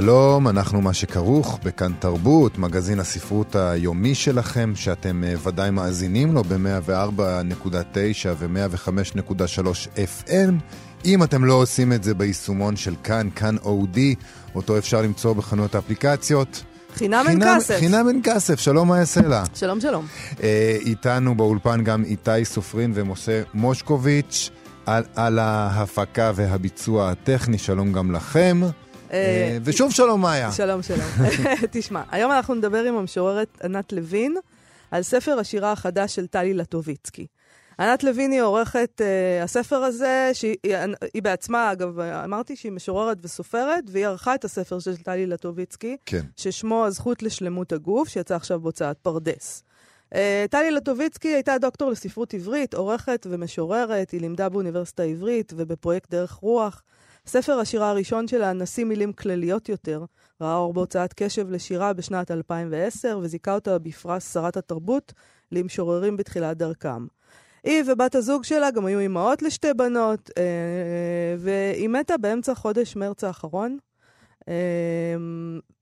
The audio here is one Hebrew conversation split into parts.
שלום, אנחנו מה שכרוך בכאן תרבות, מגזין הספרות היומי שלכם, שאתם uh, ודאי מאזינים לו ב-104.9 ו-105.3 FM. אם אתם לא עושים את זה ביישומון של כאן, כאן אודי, אותו אפשר למצוא בחנויות האפליקציות. חינם אין כסף. חינם אין כסף, שלום מה יעשה לה. שלום, שלום. Uh, איתנו באולפן גם איתי סופרין ומשה מושקוביץ' על, על ההפקה והביצוע הטכני, שלום גם לכם. אה, ושוב שלום מאיה. שלום, שלום. תשמע, היום אנחנו נדבר עם המשוררת ענת לוין על ספר השירה החדש של טלי לטוביצקי. ענת לוין היא עורכת uh, הספר הזה, שהיא היא בעצמה, אגב, אמרתי שהיא משוררת וסופרת, והיא ערכה את הספר של טלי לטוביצקי, כן. ששמו הזכות לשלמות הגוף, שיצא עכשיו בהוצאת פרדס. Uh, טלי לטוביצקי הייתה דוקטור לספרות עברית, עורכת ומשוררת, היא לימדה באוניברסיטה העברית ובפרויקט דרך רוח. ספר השירה הראשון שלה, נשיא מילים כלליות יותר, ראה אור בהוצאת קשב לשירה בשנת 2010, וזיכה אותה בפרס שרת התרבות למשוררים בתחילת דרכם. היא ובת הזוג שלה גם היו אימהות לשתי בנות, אה, והיא מתה באמצע חודש מרץ האחרון. אה,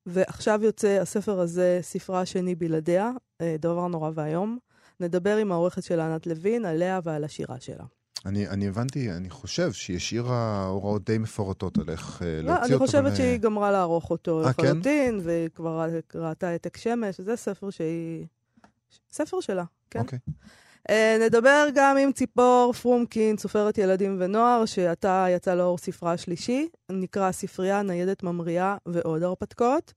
ועכשיו יוצא הספר הזה, ספרה השני בלעדיה, אה, דבר נורא ואיום. נדבר עם העורכת של ענת לוין, עליה ועל השירה שלה. אני, אני הבנתי, אני חושב שהיא השאירה הוראות די מפורטות על איך לא, להוציא אני אותו. חושבת ו- שהיא גמרה לערוך אותו אה, כן? לחלוטין, והיא כבר ראתה העתק שמש, זה ספר שהיא... ספר שלה, כן. אוקיי. Uh, נדבר גם עם ציפור פרומקין, סופרת ילדים ונוער, שעתה יצא לאור ספרה שלישי, נקרא ספרייה ניידת ממריאה ועוד הרפתקאות,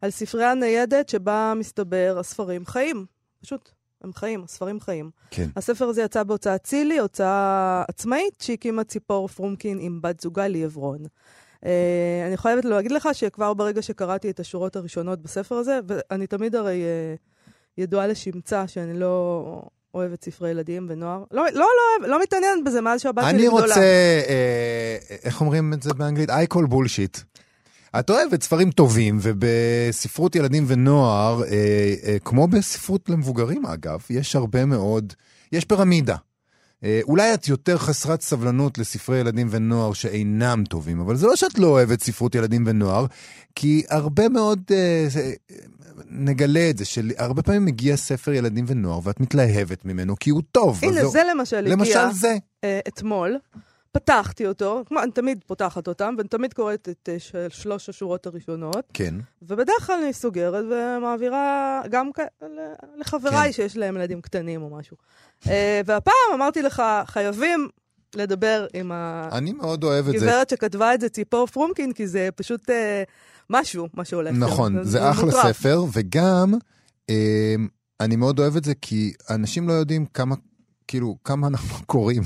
על ספרייה ניידת שבה מסתבר הספרים חיים, פשוט, הם חיים, הספרים חיים. כן. הספר הזה יצא בהוצאת צילי, הוצאה עצמאית שהקימה ציפור פרומקין עם בת זוגה לי עברון. Uh, אני חייבת להגיד לך שכבר ברגע שקראתי את השורות הראשונות בספר הזה, ואני תמיד הרי uh, ידועה לשמצה שאני לא אוהבת ספרי ילדים ונוער. לא, לא, לא, לא מתעניינת בזה מאז שהבת שלי אני גדולה. רוצה, אה, איך אומרים את זה באנגלית? I call bullshit. את אוהבת ספרים טובים, ובספרות ילדים ונוער, אה, אה, כמו בספרות למבוגרים אגב, יש הרבה מאוד, יש פירמידה. אה, אולי את יותר חסרת סבלנות לספרי ילדים ונוער שאינם טובים, אבל זה לא שאת לא אוהבת ספרות ילדים ונוער, כי הרבה מאוד, אה, זה, נגלה את זה, שהרבה פעמים מגיע ספר ילדים ונוער ואת מתלהבת ממנו כי הוא טוב. הנה, אז זה למשל הגיע למשל זה. אה, אתמול. פתחתי אותו, כמו אני תמיד פותחת אותם, ואני תמיד קוראת את אה, של- שלוש השורות הראשונות, כן. ובדרך כלל אני סוגרת ומעבירה גם כ- לחבריי כן. שיש להם ילדים קטנים או משהו. אה, והפעם אמרתי לך, חייבים לדבר עם אני מאוד אוהב את זה. הגברת שכתבה את זה, ציפור פרומקין, כי זה פשוט אה, משהו, מה שהולך. נכון, זה אחלה מוטרף. ספר, וגם אה, אני מאוד אוהב את זה כי אנשים לא יודעים כמה, כאילו, כמה אנחנו קוראים.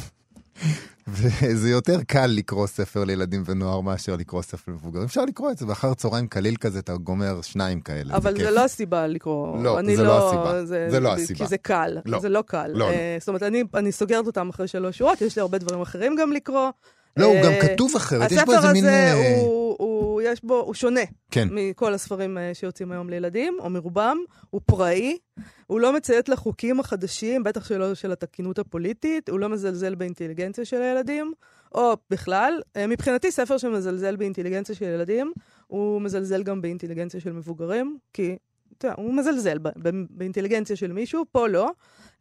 וזה יותר קל לקרוא ספר לילדים ונוער מאשר לקרוא ספר למבוגרים. אפשר לקרוא את זה, ואחר צהריים קליל כזה אתה גומר שניים כאלה. אבל כיף. זה לא הסיבה לקרוא. לא, זה לא הסיבה. זה לא כי הסיבה. זה קל. לא. זה לא קל. לא, לא. אה, זאת אומרת, אני, אני סוגרת אותם אחרי שלוש שורות, יש לי הרבה דברים אחרים גם לקרוא. לא, הוא אה, גם כתוב אחרת, יש בו הספר איזה מין... הזה, אה, הוא, הוא, יש בו, הוא שונה כן, מכל הספרים אה, שיוצאים היום לילדים, או מרובם. הוא פראי, הוא לא מציית לחוקים החדשים, בטח שלא של התקינות הפוליטית, הוא לא מזלזל באינטליגנציה של הילדים, או בכלל. אה, מבחינתי, ספר שמזלזל באינטליגנציה של ילדים, הוא מזלזל גם באינטליגנציה של מבוגרים, כי, אתה יודע, הוא מזלזל ב- ב- באינטליגנציה של מישהו, פה לא.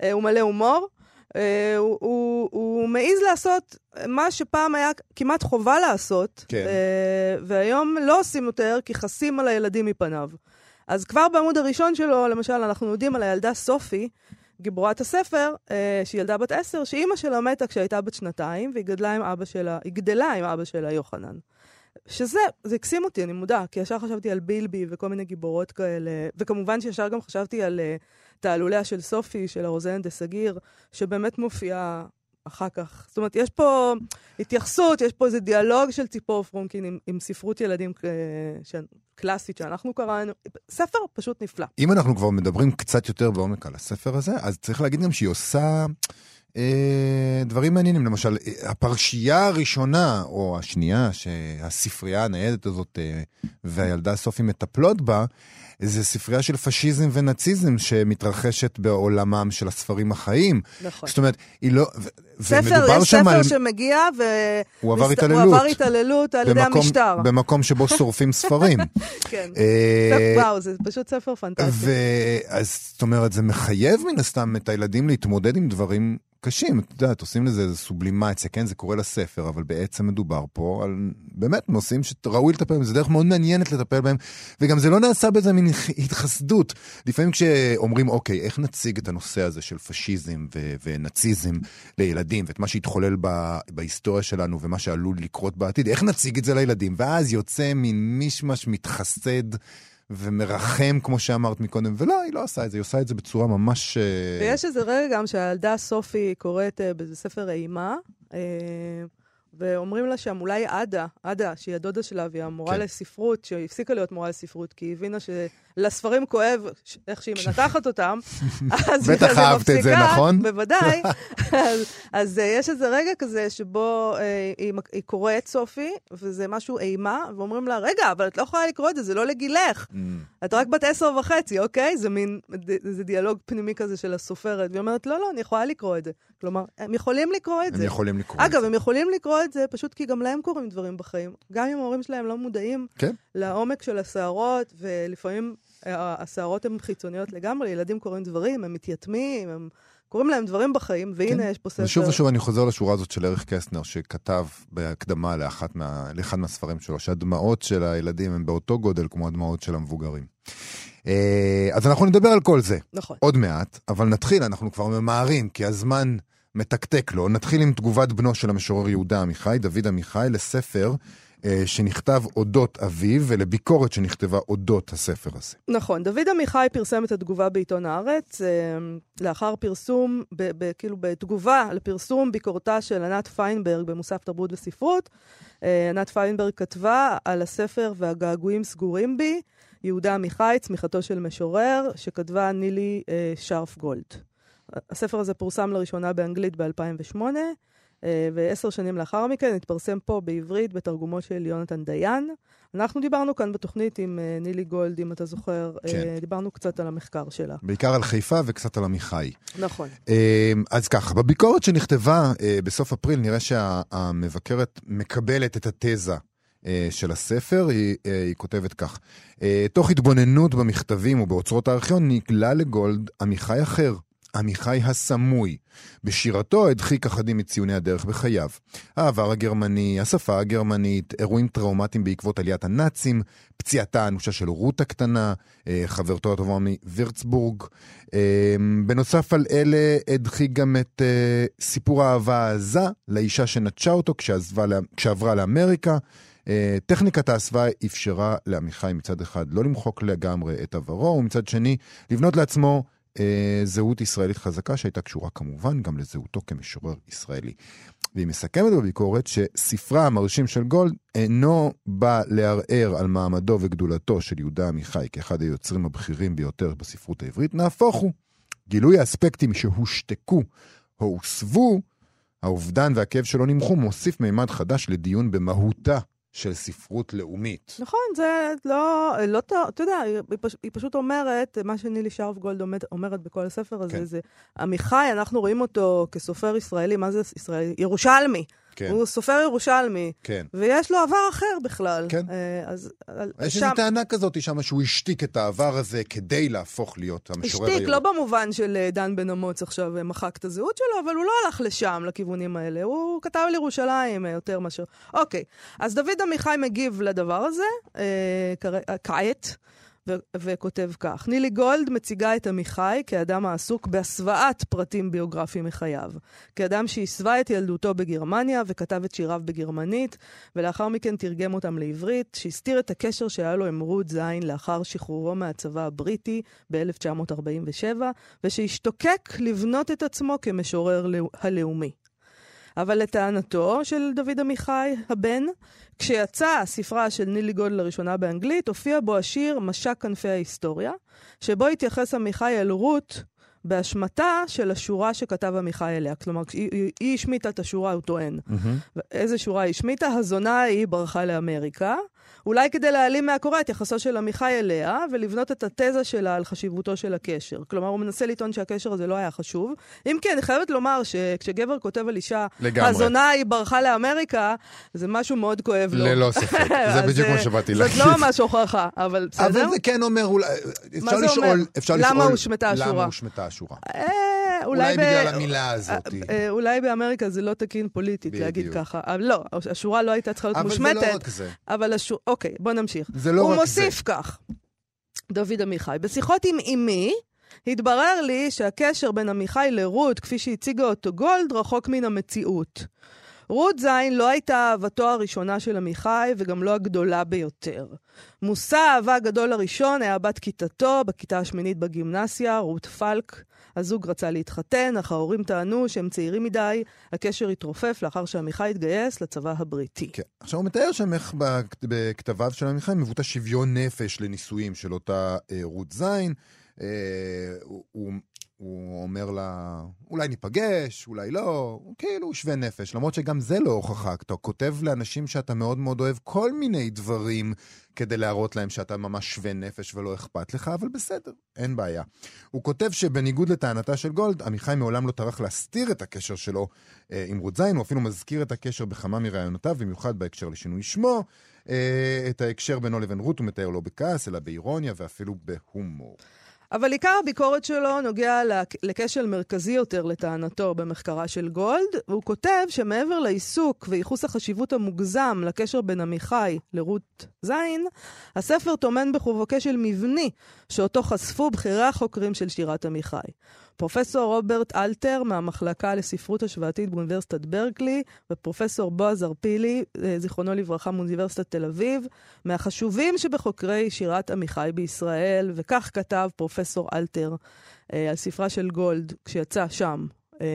אה, הוא מלא הומור. אה, הוא, הוא, הוא מעז לעשות מה שפעם היה כמעט חובה לעשות, כן. אה, והיום לא עושים יותר כי חסים על הילדים מפניו. אז כבר בעמוד הראשון שלו, למשל, אנחנו יודעים על הילדה סופי, גיבורת הספר, אה, שהיא ילדה בת עשר, שאימא שלה מתה כשהייתה בת שנתיים, והיא גדלה עם אבא שלה, היא גדלה עם אבא שלה, יוחנן. שזה, זה הקסים אותי, אני מודה, כי ישר חשבתי על בילבי וכל מיני גיבורות כאלה, וכמובן שישר גם חשבתי על uh, תעלוליה של סופי, של הרוזן דה סגיר, שבאמת מופיעה אחר כך. זאת אומרת, יש פה התייחסות, יש פה איזה דיאלוג של ציפור פרומקין עם, עם ספרות ילדים uh, קלאסית שאנחנו קראנו. ספר פשוט נפלא. אם אנחנו כבר מדברים קצת יותר בעומק על הספר הזה, אז צריך להגיד גם שהיא עושה אה, דברים מעניינים. למשל, אה, הפרשייה הראשונה, או השנייה, שהספרייה הניידת הזאת אה, והילדה סופי מטפלות בה, זה ספרייה של פשיזם ונאציזם שמתרחשת בעולמם של הספרים החיים. נכון. זאת אומרת, היא לא... ו- ספר, יש שם ספר על- שמגיע ו... הוא עבר מסת- התעללות. הוא עבר התעללות על ידי במקום- המשטר. במקום שבו שורפים ספרים. כן. אה, וואו, זה פשוט ספר פנטסטי. ואז זאת אומרת, זה מחייב מן הסתם את הילדים להתמודד עם דברים קשים. את יודעת, עושים לזה איזו סובלימציה, כן? זה קורה לספר, אבל בעצם מדובר פה על באמת נושאים שראוי לטפל בהם. זו דרך מאוד מעניינת לטפל בהם, וגם זה לא נעשה באיזה מין התחסדות. לפעמים כשאומרים, אוקיי, איך נציג את הנושא הזה של פשיזם ו- ונאציזם לילדים, ואת מה שהתחולל ב- בהיסטוריה שלנו ומה שעלול לקרות בעתיד, איך נציג את זה לילדים? ואז יוצא מין מישמש מתחסד. ומרחם, כמו שאמרת מקודם, ולא, היא לא עושה את זה, היא עושה את זה בצורה ממש... אה, ויש איזה רגע גם שהילדה סופי קוראת אה, באיזה ספר אימה, אה, ואומרים לה שם, אולי עדה, עדה, שהיא הדודה שלה והיא המורה כן. לספרות, שהיא הפסיקה להיות מורה לספרות, כי היא הבינה שלספרים כואב איך שהיא מנתחת אותם, אז בטח אהבת את זה, נכון? בוודאי. אז, אז אה, יש איזה רגע כזה שבו אה, היא, היא קוראת סופי, וזה משהו אימה, ואומרים לה, רגע, אבל את לא יכולה לקרוא את זה, זה לא לגילך. Mm. את רק בת עשר וחצי, אוקיי? זה מין, זה דיאלוג פנימי כזה של הסופרת, והיא אומרת, לא, לא, אני יכולה לקרוא את זה. כלומר, הם יכולים לקרוא את הם זה. יכולים לקרוא את אגב, זה. הם יכולים לקרוא את זה פשוט כי גם להם קורים דברים בחיים. גם אם ההורים שלהם לא מודעים כן. לעומק של הסערות, ולפעמים הסערות הן חיצוניות לגמרי, ילדים קוראים דברים, הם מתייתמים, הם... קוראים להם דברים בחיים, והנה כן. יש פה ספר. ושוב ושוב אני חוזר לשורה הזאת של אריך קסטנר, שכתב בהקדמה לאחת מה, לאחד מהספרים שלו, שהדמעות של הילדים הן באותו גודל כמו הדמעות של המבוגרים. אה, אז אנחנו נדבר על כל זה נכון. עוד מעט, אבל נתחיל, אנחנו כבר ממהרים, כי הזמן מתקתק לו. נתחיל עם תגובת בנו של המשורר יהודה עמיחי, דוד עמיחי, לספר שנכתב אודות אביו, ולביקורת שנכתבה אודות הספר הזה. נכון, דוד עמיחי פרסם את התגובה בעיתון הארץ, אה, לאחר פרסום, ב, ב, כאילו בתגובה לפרסום ביקורתה של ענת פיינברג במוסף תרבות וספרות. אה, ענת פיינברג כתבה על הספר והגעגועים סגורים בי, יהודה עמיחי, צמיחתו של משורר, שכתבה נילי אה, שרף גולד. הספר הזה פורסם לראשונה באנגלית ב-2008, אה, ועשר שנים לאחר מכן התפרסם פה בעברית בתרגומו של יונתן דיין. אנחנו דיברנו כאן בתוכנית עם אה, נילי גולד, אם אתה זוכר, כן. אה, דיברנו קצת על המחקר שלה. בעיקר על חיפה וקצת על עמיחי. נכון. אה, אז ככה, בביקורת שנכתבה אה, בסוף אפריל, נראה שהמבקרת מקבלת את התזה אה, של הספר. היא, אה, היא כותבת כך: אה, תוך התבוננות במכתבים ובאוצרות הארכיון נגלה לגולד עמיחי אחר. עמיחי הסמוי. בשירתו הדחיק אחדים מציוני הדרך בחייו. העבר הגרמני, השפה הגרמנית, אירועים טראומטיים בעקבות עליית הנאצים, פציעתה האנושה של רות הקטנה, אה, חברתו הטובה מווירצבורג. אה, בנוסף על אלה, הדחיק גם את אה, סיפור האהבה העזה לאישה שנטשה אותו כשעברה לאמריקה. טכניקת ההסוואה אפשרה לעמיחי מצד אחד לא למחוק לגמרי את עברו, ומצד שני לבנות לעצמו זהות ישראלית חזקה שהייתה קשורה כמובן גם לזהותו כמשורר ישראלי. והיא מסכמת בביקורת שספרה המרשים של גולד אינו בא לערער על מעמדו וגדולתו של יהודה עמיחי כאחד היוצרים הבכירים ביותר בספרות העברית, נהפוך הוא. גילוי האספקטים שהושתקו או הוסבו, האובדן והכאב שלו נמחו, מוסיף מימד חדש לדיון במהותה של ספרות לאומית. נכון, זה לא, לא אתה יודע, היא, פש, היא פשוט אומרת, מה שנילי שרף גולד עומד, אומרת בכל הספר הזה, כן. זה עמיחי, אנחנו רואים אותו כסופר ישראלי, מה זה ישראלי? ירושלמי. כן, הוא סופר ירושלמי, כן. ויש לו עבר אחר בכלל. כן. אה, אז יש שם- איזו טענה כזאת שם שהוא השתיק את העבר הזה כדי להפוך להיות המשורר השתיק, היום. לא במובן של אה, דן בן אמוץ עכשיו אה, מחק את הזהות שלו, אבל הוא לא הלך לשם, לכיוונים האלה. הוא כתב על ירושלים יותר מאשר... אוקיי, אז דוד עמיחי מגיב לדבר הזה, אה, כעת, וכותב כך: נילי גולד מציגה את עמיחי כאדם העסוק בהסוואת פרטים ביוגרפיים מחייו. כאדם שהסווה את ילדותו בגרמניה וכתב את שיריו בגרמנית, ולאחר מכן תרגם אותם לעברית, שהסתיר את הקשר שהיה לו עם רות זין לאחר שחרורו מהצבא הבריטי ב-1947, ושהשתוקק לבנות את עצמו כמשורר לאו- הלאומי. אבל לטענתו של דוד עמיחי, הבן, כשיצא הספרה של נילי גולד לראשונה באנגלית, הופיע בו השיר "משק כנפי ההיסטוריה", שבו התייחס עמיחי אל רות באשמתה של השורה שכתב עמיחי אליה. כלומר, היא, היא השמיטה את השורה, הוא טוען. Mm-hmm. איזה שורה היא השמיטה? הזונה ההיא ברחה לאמריקה. אולי כדי להעלים מהקורא את יחסו של עמיחי אליה, ולבנות את התזה שלה על חשיבותו של הקשר. כלומר, הוא מנסה לטעון שהקשר הזה לא היה חשוב. אם כי אני חייבת לומר שכשגבר כותב על אישה, לגמרי. הזונה ההיא ברחה לאמריקה, זה משהו מאוד כואב לו. ללא ספק, זה בדיוק מה אה, שבאתי זאת להגיד. לא ממש הוכחה, אבל בסדר. אבל זה כן אומר, אולי, אפשר זה לשאול, אומר? אפשר למה לשאול, הושמטה השורה? למה הושמטה השורה? אולי בגלל המילה הזאת. אה, אה, אולי באמריקה זה לא תקין פוליטית להגיד. ככה. אבל לא, השורה לא הייתה צריכה להיות אבל זה מושמטת. לא רק זה. אבל השורה... אוקיי, בוא נמשיך. זה לא הוא רק זה. מוסיף כך, דוד עמיחי, בשיחות עם אמי, התברר לי שהקשר בין עמיחי לרות, כפי שהציגה אותו גולד, רחוק מן המציאות. רות זין לא הייתה אהבתו הראשונה של עמיחי, וגם לא הגדולה ביותר. מושא האהבה הגדול הראשון היה בת כיתתו, בכיתה השמינית בגימנסיה, רות פלק. הזוג רצה להתחתן, אך ההורים טענו שהם צעירים מדי, הקשר התרופף לאחר שעמיחי התגייס לצבא הבריטי. כן. עכשיו הוא מתאר שם איך בכ- בכתביו של עמיחי מבוטא שוויון נפש לנישואים של אותה אה, רות זין. אה, הוא, הוא, הוא אומר לה, אולי ניפגש, אולי לא, הוא כאילו שווה נפש, למרות שגם זה לא הוכחה. אתה כותב לאנשים שאתה מאוד מאוד אוהב כל מיני דברים כדי להראות להם שאתה ממש שווה נפש ולא אכפת לך, אבל בסדר, אין בעיה. הוא כותב שבניגוד לטענתה של גולד, עמיחי מעולם לא טרח להסתיר את הקשר שלו אה, עם רות זין, הוא אפילו מזכיר את הקשר בכמה מראיונותיו, במיוחד בהקשר לשינוי שמו. אה, את ההקשר בינו לבין רות הוא מתאר לא בכעס, אלא באירוניה ואפילו בהומור. אבל עיקר הביקורת שלו נוגע לכשל מרכזי יותר לטענתו במחקרה של גולד, והוא כותב שמעבר לעיסוק וייחוס החשיבות המוגזם לקשר בין עמיחי לרות זין, הספר טומן בחובו כשל מבני שאותו חשפו בכירי החוקרים של שירת עמיחי. פרופסור רוברט אלתר מהמחלקה לספרות השוואתית באוניברסיטת ברקלי, ופרופסור בועז ארפילי, אה, זיכרונו לברכה, מאוניברסיטת תל אביב, מהחשובים שבחוקרי שירת עמיחי בישראל, וכך כתב פרופסור אלתר אה, על ספרה של גולד כשיצא שם. אה,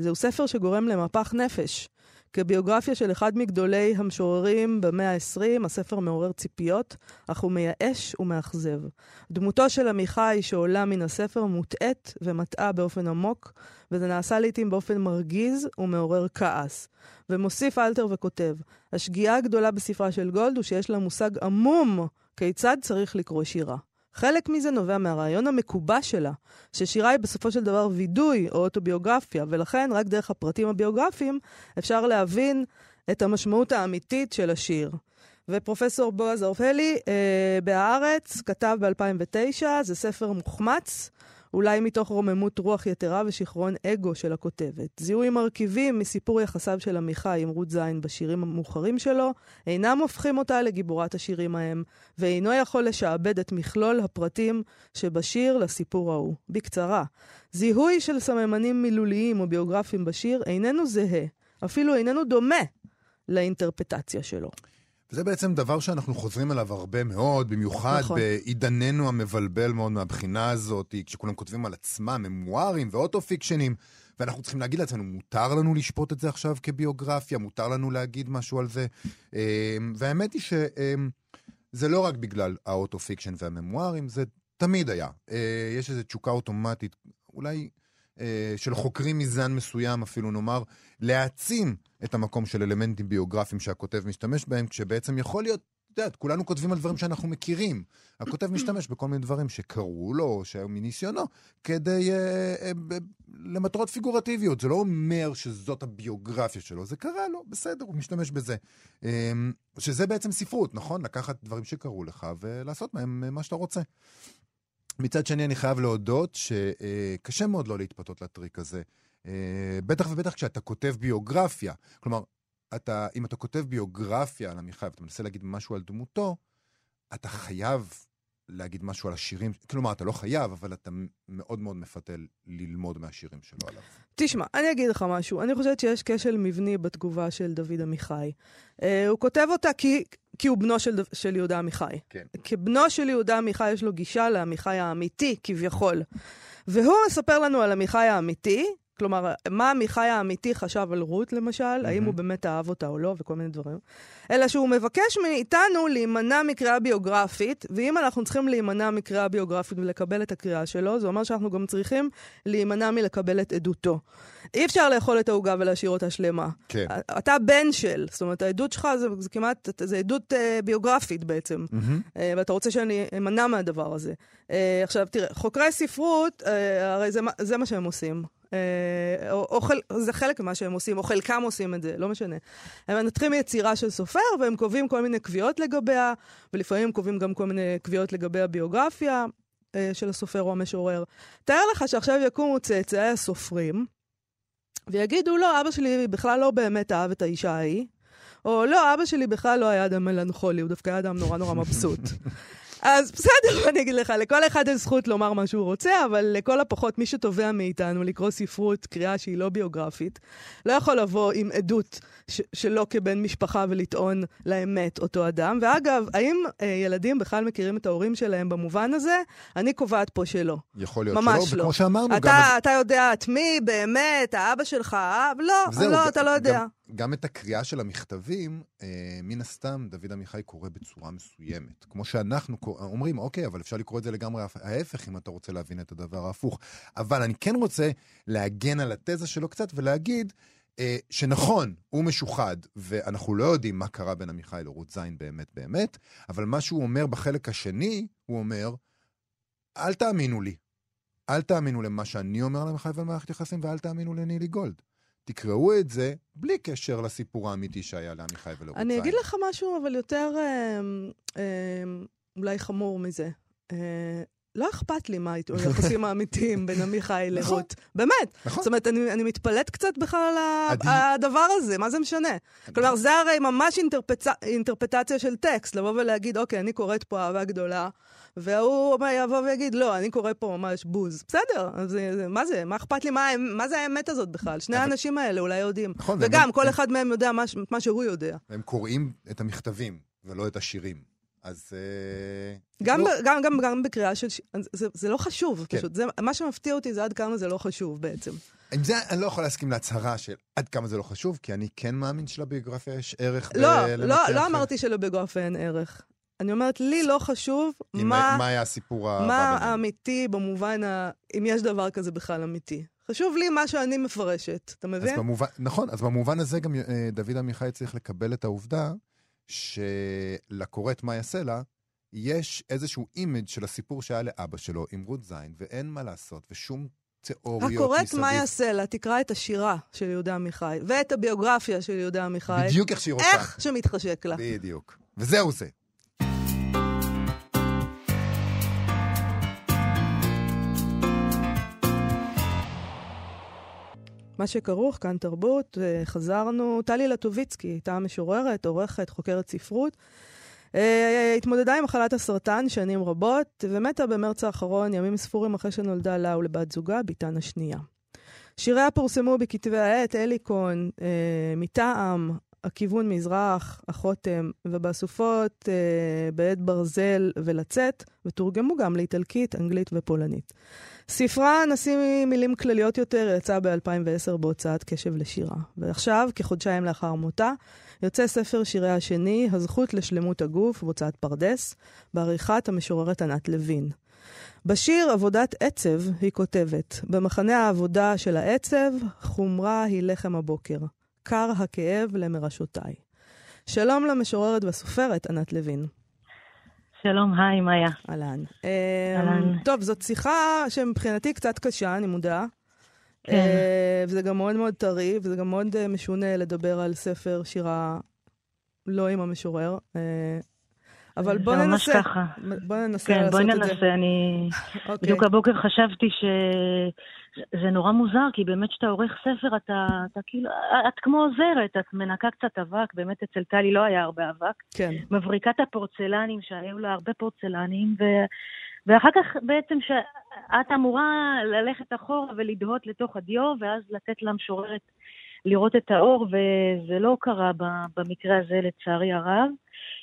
זהו ספר שגורם למפח נפש. כביוגרפיה של אחד מגדולי המשוררים במאה ה-20, הספר מעורר ציפיות, אך הוא מייאש ומאכזב. דמותו של עמיחי שעולה מן הספר מוטעית ומטעה באופן עמוק, וזה נעשה לעיתים באופן מרגיז ומעורר כעס. ומוסיף אלתר וכותב, השגיאה הגדולה בספרה של גולד הוא שיש לה מושג עמום כיצד צריך לקרוא שירה. חלק מזה נובע מהרעיון המקובע שלה, ששירה היא בסופו של דבר וידוי או אוטוביוגרפיה, ולכן רק דרך הפרטים הביוגרפיים אפשר להבין את המשמעות האמיתית של השיר. ופרופסור בועז אורפלי אה, בהארץ כתב ב-2009, זה ספר מוחמץ, אולי מתוך רוממות רוח יתרה ושיכרון אגו של הכותבת. זיהוי מרכיבים מסיפור יחסיו של עמיחי עם רות זין בשירים המאוחרים שלו, אינם הופכים אותה לגיבורת השירים ההם, ואינו יכול לשעבד את מכלול הפרטים שבשיר לסיפור ההוא. בקצרה, זיהוי של סממנים מילוליים או ביוגרפיים בשיר איננו זהה, אפילו איננו דומה לאינטרפרטציה שלו. וזה בעצם דבר שאנחנו חוזרים אליו הרבה מאוד, במיוחד נכון. בעידננו המבלבל מאוד מהבחינה הזאת, כשכולם כותבים על עצמם ממוארים ואוטו-פיקשנים, ואנחנו צריכים להגיד לעצמנו, מותר לנו לשפוט את זה עכשיו כביוגרפיה, מותר לנו להגיד משהו על זה. אמ, והאמת היא שזה לא רק בגלל ה auto-fiction והממוארים, זה תמיד היה. אה, יש איזו תשוקה אוטומטית, אולי של חוקרים מזן מסוים אפילו נאמר, להעצים את המקום של אלמנטים ביוגרפיים שהכותב משתמש בהם, כשבעצם יכול להיות, את יודעת, כולנו כותבים על דברים שאנחנו מכירים. הכותב משתמש בכל מיני דברים שקרו לו, או שהיו מניסיונו, כדי, אה, אה, ב- למטרות פיגורטיביות. זה לא אומר שזאת הביוגרפיה שלו, זה קרה לו, בסדר, הוא משתמש בזה. אה, שזה בעצם ספרות, נכון? לקחת דברים שקרו לך ולעשות מהם אה, מה שאתה רוצה. מצד שני, אני חייב להודות שקשה מאוד לא להתפתות לטריק הזה. אה, בטח ובטח כשאתה כותב ביוגרפיה. כלומר, אתה, אם אתה כותב ביוגרפיה על עמיחי ואתה מנסה להגיד משהו על דמותו, אתה חייב להגיד משהו על השירים, כלומר, אתה לא חייב, אבל אתה מאוד מאוד מפתל ללמוד מהשירים שלו עליו. תשמע, אני אגיד לך משהו. אני חושבת שיש כשל מבני בתגובה של דוד עמיחי. Uh, הוא כותב אותה כי, כי הוא בנו של, של יהודה עמיחי. כן. כבנו של יהודה עמיחי יש לו גישה לעמיחי האמיתי, כביכול. והוא מספר לנו על עמיחי האמיתי, כלומר, מה עמיחי האמיתי חשב על רות, למשל, mm-hmm. האם הוא באמת אהב אותה או לא, וכל מיני דברים. אלא שהוא מבקש מאיתנו להימנע מקריאה ביוגרפית, ואם אנחנו צריכים להימנע מקריאה ביוגרפית ולקבל את הקריאה שלו, זה אומר שאנחנו גם צריכים להימנע מלקבל את עדותו. אי אפשר לאכול את העוגה ולהשאיר אותה שלמה. כן. אתה בן של, זאת אומרת, העדות שלך זה, זה כמעט, זה עדות אה, ביוגרפית בעצם. Mm-hmm. אה, ואתה רוצה שאני אמנע מהדבר הזה. אה, עכשיו, תראה, חוקרי ספרות, אה, הרי זה, זה מה שהם עושים. אה, או, או חל, זה חלק ממה שהם עושים, או חלקם עושים את זה, לא משנה. הם מנתחים יצירה של סופר, והם קובעים כל מיני קביעות לגביה, ולפעמים קובעים גם כל מיני קביעות לגבי הביוגרפיה אה, של הסופר או המשורר. תאר לך שעכשיו יקומו צאצאי הסופרים, ויגידו, לא, אבא שלי בכלל לא באמת אהב את האישה ההיא, או לא, אבא שלי בכלל לא היה אדם מלנכולי, הוא דווקא היה אדם נורא נורא מבסוט. אז בסדר, אני אגיד לך, לכל אחד יש זכות לומר מה שהוא רוצה, אבל לכל הפחות, מי שתובע מאיתנו לקרוא ספרות, קריאה שהיא לא ביוגרפית, לא יכול לבוא עם עדות ש- שלו כבן משפחה ולטעון לאמת אותו אדם. ואגב, האם אה, ילדים בכלל מכירים את ההורים שלהם במובן הזה? אני קובעת פה שלא. יכול להיות ממש שלא, לא. וכמו שאמרנו, אתה, גם... אתה יודע את מי, באמת, האבא שלך? לא, זהו, לא, אתה לא יודע. גם, גם את הקריאה של המכתבים, אה, מן הסתם, דוד עמיחי קורא בצורה מסוימת. כמו שאנחנו קור- אומרים, אוקיי, אבל אפשר לקרוא את זה לגמרי ההפ- ההפך, אם אתה רוצה להבין את הדבר ההפוך. אבל אני כן רוצה להגן על התזה שלו קצת ולהגיד אה, שנכון, הוא משוחד, ואנחנו לא יודעים מה קרה בין עמיחי לרות זין באמת באמת, אבל מה שהוא אומר בחלק השני, הוא אומר, אל תאמינו לי. אל תאמינו למה שאני אומר על עמיחי ולמערכת יחסים, ואל תאמינו לנילי גולד. תקראו את זה בלי קשר לסיפור האמיתי שהיה לעמיחי ולרות זין. אני אגיד לך משהו, אבל יותר אה, אה, אולי חמור מזה. אה, לא אכפת לי מה היחסים האמיתיים בין עמיחי נכון. לרות. באמת. נכון. זאת אומרת, אני, אני מתפלאת קצת בכלל על הדבר הזה, מה זה משנה? כלומר, זה הרי ממש אינטרפצ... אינטרפטציה של טקסט, לבוא ולהגיד, אוקיי, אני קוראת פה אהבה גדולה, והוא יבוא ויגיד, לא, אני קורא פה ממש בוז. בסדר, אז מה זה? מה אכפת לי? מה, מה זה האמת הזאת בכלל? שני האנשים האלה אולי יודעים. נכון, וגם, גם- כל אחד מהם יודע מה, מה שהוא יודע. הם קוראים את המכתבים ולא את השירים. אז... אה, גם, לא, ב, גם, גם, גם בקריאה של... ש- זה, זה לא חשוב, כן. פשוט. זה, מה שמפתיע אותי זה עד כמה זה לא חשוב בעצם. עם זה אני לא יכול להסכים להצהרה של עד כמה זה לא חשוב, כי אני כן מאמין שלביוגרפיה יש ערך לא, בלנתח- לא, לא אמרתי שלביוגרפיה אין ערך. אני אומרת, לי לא חשוב מה, מה היה הסיפור האהבה מה. האמיתי במובן ה... אם יש דבר כזה בכלל אמיתי. חשוב לי מה שאני מפרשת, אתה אז מבין? במובן, נכון, אז במובן הזה גם אה, דוד עמיחי צריך לקבל את העובדה שלקוראת מאיה סלע יש איזשהו image של הסיפור שהיה לאבא שלו עם רות זין, ואין מה לעשות, ושום תיאוריות הקוראת מסביב. מאיה סלע, תקרא את השירה של יהודה עמיחי, ואת הביוגרפיה של יהודה עמיחי. בדיוק איך שהיא רוצה. איך שמתחשק לה. בדיוק. וזהו זה. מה שכרוך, כאן תרבות, אה, חזרנו. טלי לטוביצקי הייתה משוררת, עורכת, חוקרת ספרות. אה, התמודדה עם מחלת הסרטן שנים רבות, ומתה במרץ האחרון, ימים ספורים אחרי שנולדה לה ולבת זוגה, בתן השנייה. שיריה פורסמו בכתבי העת, אליקון, אה, מטעם, הכיוון מזרח, החותם, ובאסופות אה, בעת ברזל ולצאת, ותורגמו גם לאיטלקית, אנגלית ופולנית. ספרה, נשים מילים כלליות יותר, יצא ב-2010 בהוצאת קשב לשירה. ועכשיו, כחודשיים לאחר מותה, יוצא ספר שיריה השני, הזכות לשלמות הגוף, בהוצאת פרדס, בעריכת המשוררת ענת לוין. בשיר עבודת עצב היא כותבת, במחנה העבודה של העצב, חומרה היא לחם הבוקר. קר הכאב למרשותיי. שלום למשוררת והסופרת ענת לוין. שלום, היי, מאיה. אהלן. אהלן. אמ, טוב, זאת שיחה שמבחינתי קצת קשה, אני מודעה. כן. אה, וזה גם מאוד מאוד טרי, וזה גם מאוד אה, משונה לדבר על ספר שירה לא עם המשורר. אה, אבל בוא ננסה. בוא ננסה כן, לעשות בואי את זה. ננסה. אני אוקיי. בדיוק הבוקר חשבתי שזה נורא מוזר, כי באמת כשאתה עורך ספר, אתה, אתה כאילו, את כמו עוזרת, את מנקה קצת אבק, באמת אצל טלי לא היה הרבה אבק. כן. מבריקה את הפורצלנים, שהיו לה הרבה פורצלנים, ו... ואחר כך בעצם שאת אמורה ללכת אחורה ולדהות לתוך הדיו, ואז לתת למשוררת לראות את האור, וזה לא קרה במקרה הזה לצערי הרב.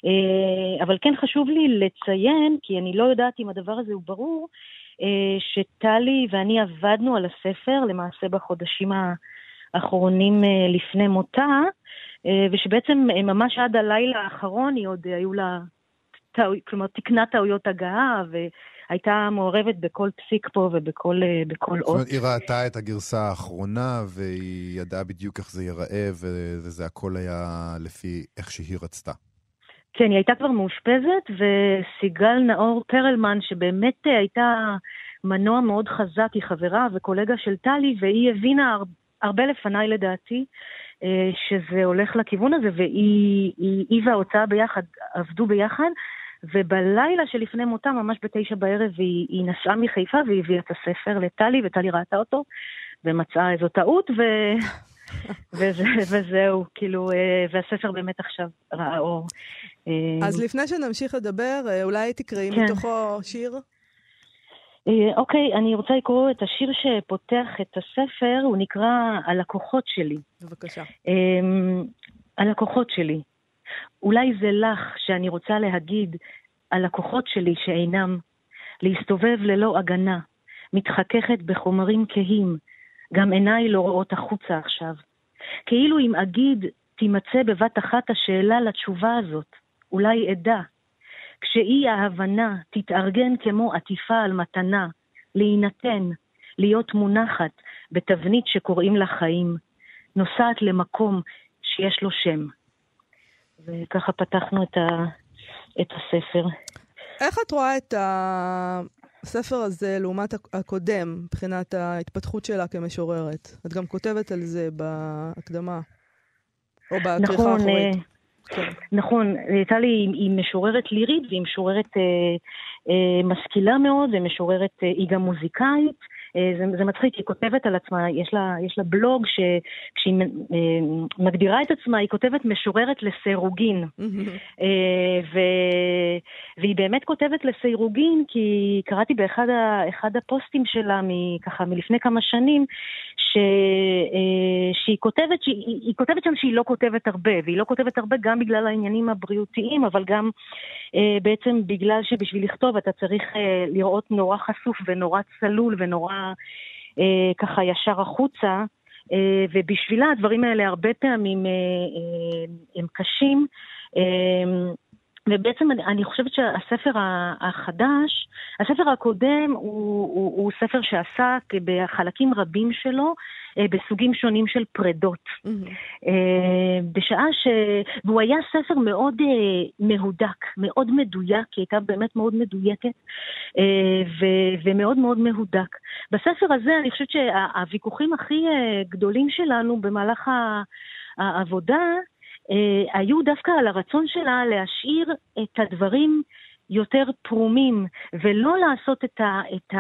אה, אבל כן חשוב לי לציין, כי אני לא יודעת אם הדבר הזה הוא ברור, שטלי ואני עבדנו על הספר, למעשה בחודשים האחרונים לפני מותה, ושבעצם ממש עד הלילה האחרון היא עוד היו לה, כלומר תיקנה טעויות הגעה, הייתה מעורבת בכל פסיק פה ובכל אות. זאת אומרת, היא ראתה את הגרסה האחרונה והיא ידעה בדיוק איך זה ייראה, וזה הכל היה לפי איך שהיא רצתה. כן, היא הייתה כבר מאושפזת, וסיגל נאור פרלמן, שבאמת הייתה מנוע מאוד חזק, היא חברה וקולגה של טלי, והיא הבינה הרבה לפניי לדעתי, אה, שזה הולך לכיוון הזה, והיא וההוצאה ביחד עבדו ביחד, ובלילה שלפני מותה, ממש בתשע בערב, היא, היא נסעה מחיפה והביאה את הספר לטלי, וטלי ראתה אותו, ומצאה איזו טעות, ו... וזה, וזהו, כאילו, אה, והספר באמת עכשיו ראה אור. אה, אז לפני שנמשיך לדבר, אה, אולי תקראי כן. מתוכו שיר? אוקיי, אני רוצה לקרוא את השיר שפותח את הספר, הוא נקרא הלקוחות שלי. בבקשה. הלקוחות שלי. אולי זה לך שאני רוצה להגיד על לקוחות שלי שאינם, להסתובב ללא הגנה, מתחככת בחומרים כהים, גם עיניי לא רואות החוצה עכשיו. כאילו אם אגיד, תימצא בבת אחת השאלה לתשובה הזאת, אולי אדע. כשאי ההבנה תתארגן כמו עטיפה על מתנה, להינתן, להיות מונחת בתבנית שקוראים לה חיים, נוסעת למקום שיש לו שם. וככה פתחנו את, ה, את הספר. איך את רואה את הספר הזה לעומת הקודם, מבחינת ההתפתחות שלה כמשוררת? את גם כותבת על זה בהקדמה, או בכריכה נכון, האחורית. אה, כן. נכון, הייתה לי, היא משוררת לירית והיא משוררת אה, אה, משכילה מאוד ומשוררת, אה, היא גם מוזיקאית. אה, זה, זה מצחיק, היא כותבת על עצמה, יש לה, יש לה בלוג שכשהיא אה, מגדירה את עצמה, היא כותבת משוררת לסירוגין. אה, ו, והיא באמת כותבת לסירוגין, כי קראתי באחד ה, הפוסטים שלה, ככה מלפני כמה שנים, ש, שהיא כותבת, שהיא, כותבת שם שהיא לא כותבת הרבה, והיא לא כותבת הרבה גם בגלל העניינים הבריאותיים, אבל גם בעצם בגלל שבשביל לכתוב אתה צריך לראות נורא חשוף ונורא צלול ונורא אה, ככה ישר החוצה, אה, ובשבילה הדברים האלה הרבה פעמים אה, אה, הם קשים. ובעצם אני, אני חושבת שהספר החדש, הספר הקודם הוא, הוא, הוא ספר שעסק בחלקים רבים שלו אה, בסוגים שונים של פרדות. Mm-hmm. אה, בשעה ש... והוא היה ספר מאוד אה, מהודק, מאוד מדויק, היא הייתה באמת מאוד מדויקת ו... ומאוד מאוד מהודק. בספר הזה אני חושבת שהוויכוחים הכי גדולים שלנו במהלך העבודה, היו דווקא על הרצון שלה להשאיר את הדברים יותר פרומים, ולא לעשות את, ה, את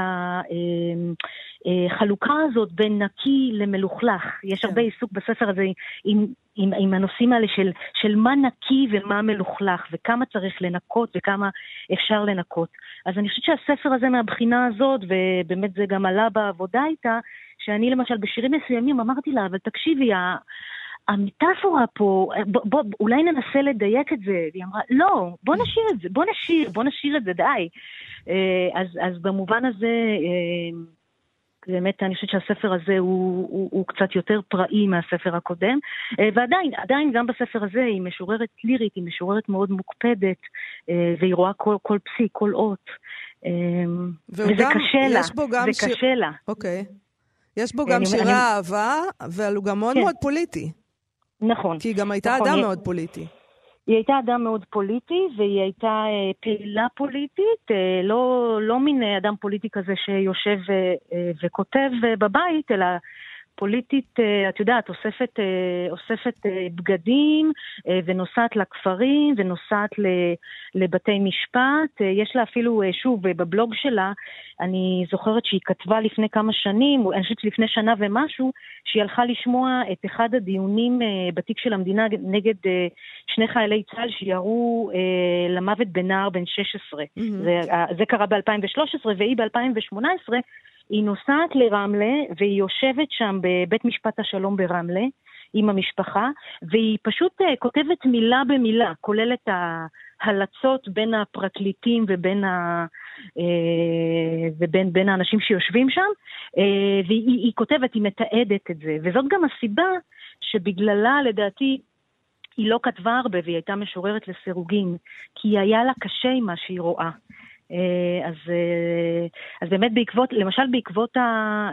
החלוקה אמ, אה, הזאת בין נקי למלוכלך. יש כן. הרבה עיסוק בספר הזה עם, עם, עם הנושאים האלה של, של מה נקי ומה מלוכלך, וכמה צריך לנקות וכמה אפשר לנקות. אז אני חושבת שהספר הזה מהבחינה הזאת, ובאמת זה גם עלה בעבודה איתה, שאני למשל בשירים מסוימים אמרתי לה, אבל תקשיבי, המטאפורה פה, בוא, בוא, אולי ננסה לדייק את זה. והיא אמרה, לא, בוא נשאיר את זה, בוא נשאיר, בוא נשאיר את זה, די. אה, אז, אז במובן הזה, אה, באמת אני חושבת שהספר הזה הוא, הוא, הוא קצת יותר פראי מהספר הקודם, אה, ועדיין, עדיין גם בספר הזה היא משוררת לירית, היא משוררת מאוד מוקפדת, והיא רואה כל, כל פסיק, כל אות. וזה גם, קשה לה, זה שיר... קשה לה. אוקיי. יש בו גם שירי אהבה, אבל הוא גם מאוד כן. מאוד פוליטי. נכון. כי היא גם הייתה נכון, אדם היא... מאוד פוליטי. היא הייתה אדם מאוד פוליטי, והיא הייתה אה, פעילה פוליטית, אה, לא, לא מין אדם פוליטי כזה שיושב אה, אה, וכותב אה, בבית, אלא פוליטית, אה, את יודעת, אוספת, אה, אוספת אה, בגדים ונוסעת לכפרים ונוסעת לבתי משפט. יש לה אפילו, שוב, בבלוג שלה, אני זוכרת שהיא כתבה לפני כמה שנים, אני חושבת שלפני שנה ומשהו, שהיא הלכה לשמוע את אחד הדיונים בתיק של המדינה נגד שני חיילי צה"ל שירו למוות בנער בן 16. Mm-hmm. זה, זה קרה ב-2013 והיא ב-2018. היא נוסעת לרמלה והיא יושבת שם בבית משפט השלום ברמלה עם המשפחה, והיא פשוט uh, כותבת מילה במילה, כולל את, ה, הלצות בין הפרקליטים ובין, ה, אה, ובין בין האנשים שיושבים שם, אה, והיא כותבת, היא מתעדת את זה. וזאת גם הסיבה שבגללה, לדעתי, היא לא כתבה הרבה והיא הייתה משוררת לסירוגין, כי היה לה קשה עם מה שהיא רואה. אה, אז, אה, אז באמת בעקבות, למשל בעקבות, ה,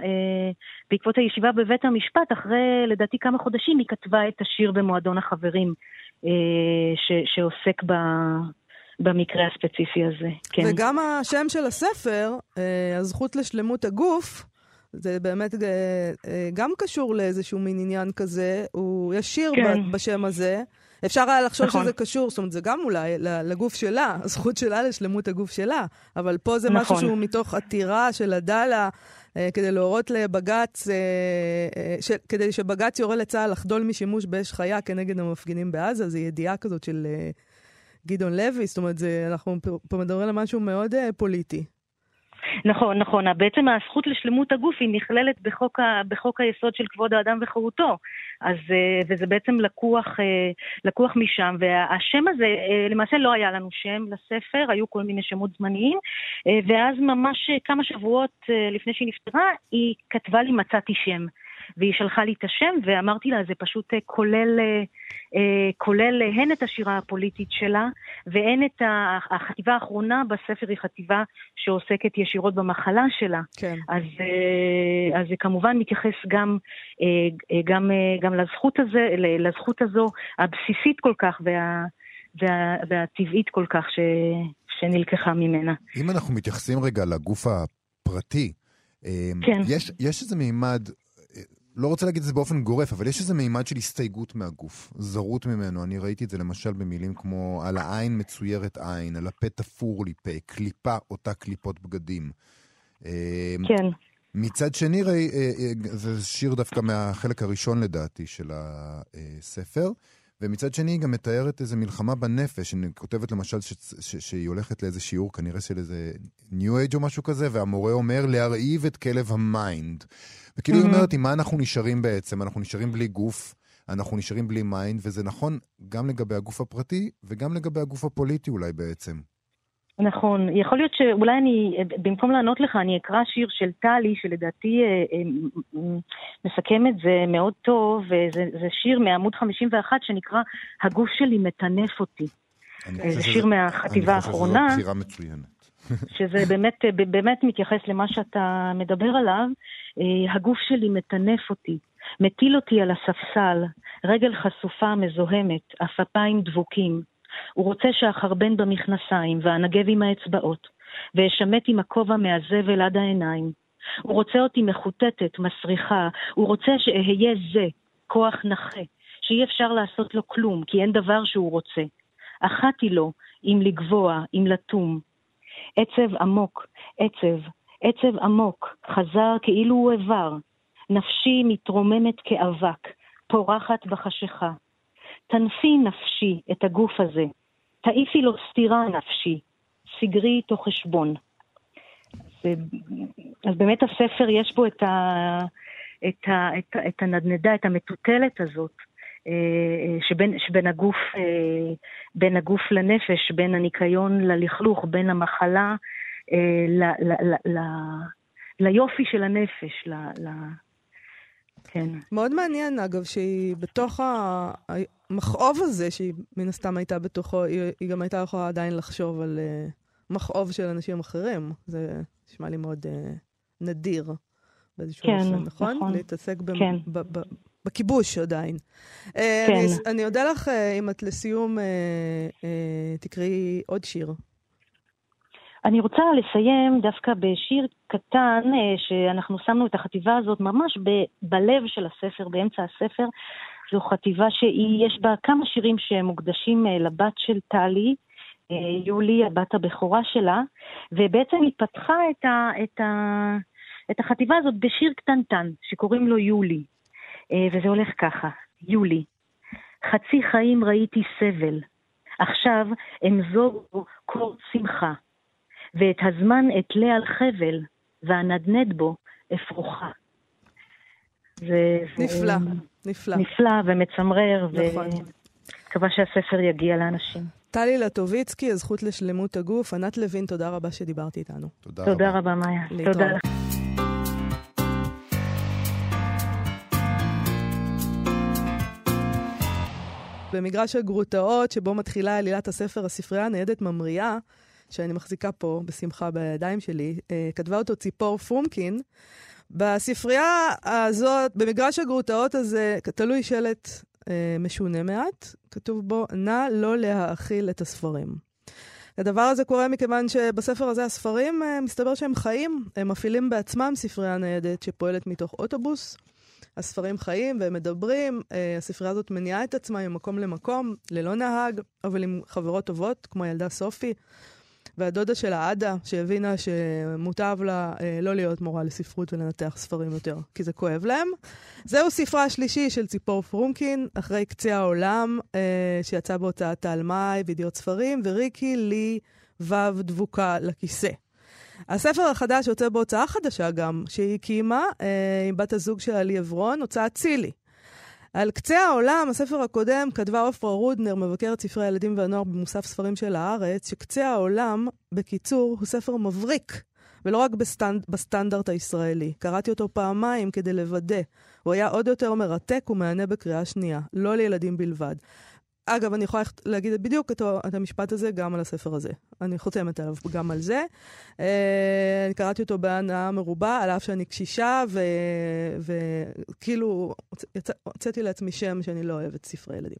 אה, בעקבות הישיבה בבית המשפט, אחרי לדעתי כמה חודשים היא כתבה את השיר במועדון החברים ש, שעוסק ב... במקרה הספציפי הזה, כן. וגם השם של הספר, הזכות לשלמות הגוף, זה באמת גם קשור לאיזשהו מין עניין כזה. הוא, יש שיר כן. בשם הזה. אפשר היה לחשוב נכון. שזה קשור, זאת אומרת, זה גם אולי לגוף שלה, הזכות שלה לשלמות הגוף שלה, אבל פה זה נכון. משהו שהוא מתוך עתירה של עדאלה. אה, כדי להורות לבג"ץ, אה, אה, ש, כדי שבג"ץ יורה לצה"ל לחדול משימוש באש חיה כנגד המפגינים בעזה, זו ידיעה כזאת של גדעון לוי, זאת אומרת, זה, אנחנו פה מדברים על משהו מאוד פוליטי. נכון, נכון. בעצם הזכות לשלמות הגוף היא נכללת בחוק, ה, בחוק היסוד של כבוד האדם וחירותו. אז, אה, וזה בעצם לקוח, אה, לקוח משם, והשם הזה, אה, למעשה לא היה לנו שם לספר, היו כל מיני שמות זמניים, ואז ממש כמה שבועות לפני שהיא נפטרה, היא כתבה לי מצאתי שם. והיא שלחה לי את השם, ואמרתי לה, זה פשוט אה, כולל, אה, אה, כולל הן את השירה הפוליטית שלה, והן את החטיבה האחרונה בספר היא חטיבה שעוסקת ישירות במחלה שלה. כן. אז, אז זה כמובן מתייחס גם, גם, גם לזכות, הזה, לזכות הזו הבסיסית כל כך וה, וה, והטבעית כל כך ש, שנלקחה ממנה. אם אנחנו מתייחסים רגע לגוף הפרטי, כן. יש, יש איזה מימד לא רוצה להגיד את זה באופן גורף, אבל יש איזה מימד של הסתייגות מהגוף, זרות ממנו. אני ראיתי את זה למשל במילים כמו על העין מצוירת עין, על הפה תפור לי פה, קליפה אותה קליפות בגדים. אה, כן. מצד שני, ראי, אה, אה, זה שיר דווקא מהחלק הראשון לדעתי של הספר, ומצד שני היא גם מתארת איזו מלחמה בנפש, היא כותבת למשל ש, ש, שהיא הולכת לאיזה שיעור, כנראה של איזה New Age או משהו כזה, והמורה אומר להרעיב את כלב ה mind. וכאילו היא אומרת, עם מה אנחנו נשארים בעצם? אנחנו נשארים בלי גוף, אנחנו נשארים בלי mind, וזה נכון גם לגבי הגוף הפרטי וגם לגבי הגוף הפוליטי אולי בעצם. נכון, יכול להיות שאולי אני, במקום לענות לך, אני אקרא שיר של טלי, שלדעתי אה, אה, מסכם את זה מאוד טוב, וזה שיר מעמוד 51 שנקרא "הגוף שלי מטנף אותי". זה שיר מהחטיבה האחרונה. אני חושב שזו בחירה מצוינת. שזה באמת, באמת מתייחס למה שאתה מדבר עליו. אה, הגוף שלי מטנף אותי, מטיל אותי על הספסל, רגל חשופה מזוהמת, עפפיים דבוקים. הוא רוצה שאחרבן במכנסיים ואנגב עם האצבעות, ואשמט עם הכובע מהזבל עד העיניים. הוא רוצה אותי מחוטטת, מסריחה, הוא רוצה שאהיה זה, כוח נכה, שאי אפשר לעשות לו כלום, כי אין דבר שהוא רוצה. אחתי לו, אם לגבוה, אם לטום. עצב עמוק, עצב, עצב עמוק, חזר כאילו הוא איבר. נפשי מתרוממת כאבק, פורחת בחשיכה. תנפי נפשי את הגוף הזה, תעיפי לו סתירה נפשי, סגרי איתו חשבון. אז, אז באמת הספר יש בו את, ה, את, ה, את, ה, את הנדנדה, את המטוטלת הזאת, שבין, שבין הגוף, אה, בין הגוף לנפש, בין הניקיון ללכלוך, בין המחלה אה, ל, ל, ל, ל, ליופי של הנפש, ל, ל, כן. מאוד מעניין, אגב, שהיא בתוך המכאוב הזה, שהיא מן הסתם הייתה בתוכו, היא, היא גם הייתה יכולה עדיין לחשוב על uh, מכאוב של אנשים אחרים. זה נשמע לי מאוד uh, נדיר באיזשהו כן, אופן, נכון? נכון. להתעסק ב, כן. ב, ב, בכיבוש עדיין. כן. אני, אני אודה לך אם את לסיום תקראי עוד שיר אני רוצה לסיים דווקא בשיר קטן, אה, שאנחנו שמנו את החטיבה הזאת ממש ב- בלב של הספר, באמצע הספר. זו חטיבה שיש בה כמה שירים שמוקדשים אה, לבת של טלי, אה, יולי, הבת הבכורה שלה, ובעצם היא פתחה את, ה, את, ה, את החטיבה הזאת בשיר קטנטן, שקוראים לו יולי. וזה הולך ככה, יולי, חצי חיים ראיתי סבל, עכשיו אמזוג קור שמחה. ואת הזמן אתלה על חבל, ואנדנד בו אפרוחה. זה, נפלא, זה נפלא. נפלא ומצמרר, נכון. ומקווה שהספר יגיע לאנשים. טלי לטוביצקי, הזכות לשלמות הגוף. ענת לוין, תודה רבה שדיברת איתנו. תודה תודה רבה. רבה, מאיה. להתראות. תודה במגרש הגרוטאות, שבו מתחילה עלילת הספר הספרייה הניידת ממריאה, שאני מחזיקה פה בשמחה בידיים שלי, אה, כתבה אותו ציפור פרומקין. בספרייה הזאת, במגרש הגרוטאות הזה, תלוי שלט אה, משונה מעט, כתוב בו, נא לא להאכיל את הספרים. הדבר הזה קורה מכיוון שבספר הזה הספרים, אה, מסתבר שהם חיים, הם מפעילים בעצמם ספרייה ניידת שפועלת מתוך אוטובוס. הספרים חיים והם מדברים, אה, הספרייה הזאת מניעה את עצמה ממקום למקום, ללא נהג, אבל עם חברות טובות, כמו הילדה סופי, והדודה שלה, עדה, שהבינה שמוטב לה אה, לא להיות מורה לספרות ולנתח ספרים יותר, כי זה כואב להם. זהו ספרה השלישי של ציפור פרומקין, אחרי קצה העולם, אה, שיצא בהוצאת תלמי וידיעות ספרים, וריקי לי ו' דבוקה לכיסא. הספר החדש יוצא בהוצאה חדשה גם, שהיא הקימה אה, עם בת הזוג שלה לי עברון, הוצאת צילי. על קצה העולם, הספר הקודם, כתבה עופרה רודנר, מבקרת ספרי הילדים והנוער במוסף ספרים של הארץ, שקצה העולם, בקיצור, הוא ספר מבריק, ולא רק בסטנד, בסטנדרט הישראלי. קראתי אותו פעמיים כדי לוודא. הוא היה עוד יותר מרתק ומהנה בקריאה שנייה, לא לילדים בלבד. אגב, אני יכולה להגיד בדיוק את, את המשפט הזה גם על הספר הזה. אני חותמת עליו גם על זה. אה, אני קראתי אותו בהנאה מרובה, על אף שאני קשישה, וכאילו הוצאתי לעצמי שם שאני לא אוהבת ספרי ילדים.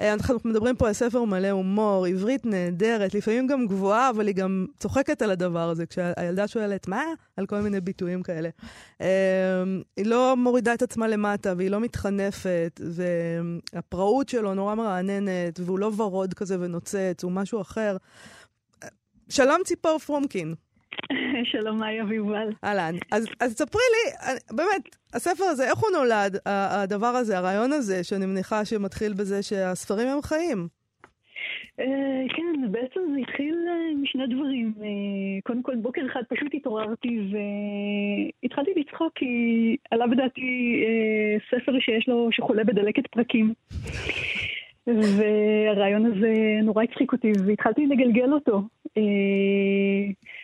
אה, אנחנו מדברים פה על ספר מלא הומור, עברית נהדרת, לפעמים גם גבוהה, אבל היא גם צוחקת על הדבר הזה, כשהילדה שואלת, מה? על כל מיני ביטויים כאלה. אה, היא לא מורידה את עצמה למטה, והיא לא מתחנפת, והפראות שלו נורא מרעננת, והוא לא ורוד כזה ונוצץ, הוא משהו אחר. שלום ציפור פרומקין. שלום מאיה ויובל. אהלן. אז, אז ספרי לי, באמת, הספר הזה, איך הוא נולד, הדבר הזה, הרעיון הזה, שאני מניחה שמתחיל בזה שהספרים הם חיים? כן, בעצם זה התחיל משני דברים. קודם כל, בוקר אחד פשוט התעוררתי והתחלתי לצחוק כי עלה בדעתי ספר שיש לו, שחולה בדלקת פרקים. והרעיון הזה נורא הצחיק אותי והתחלתי לגלגל אותו.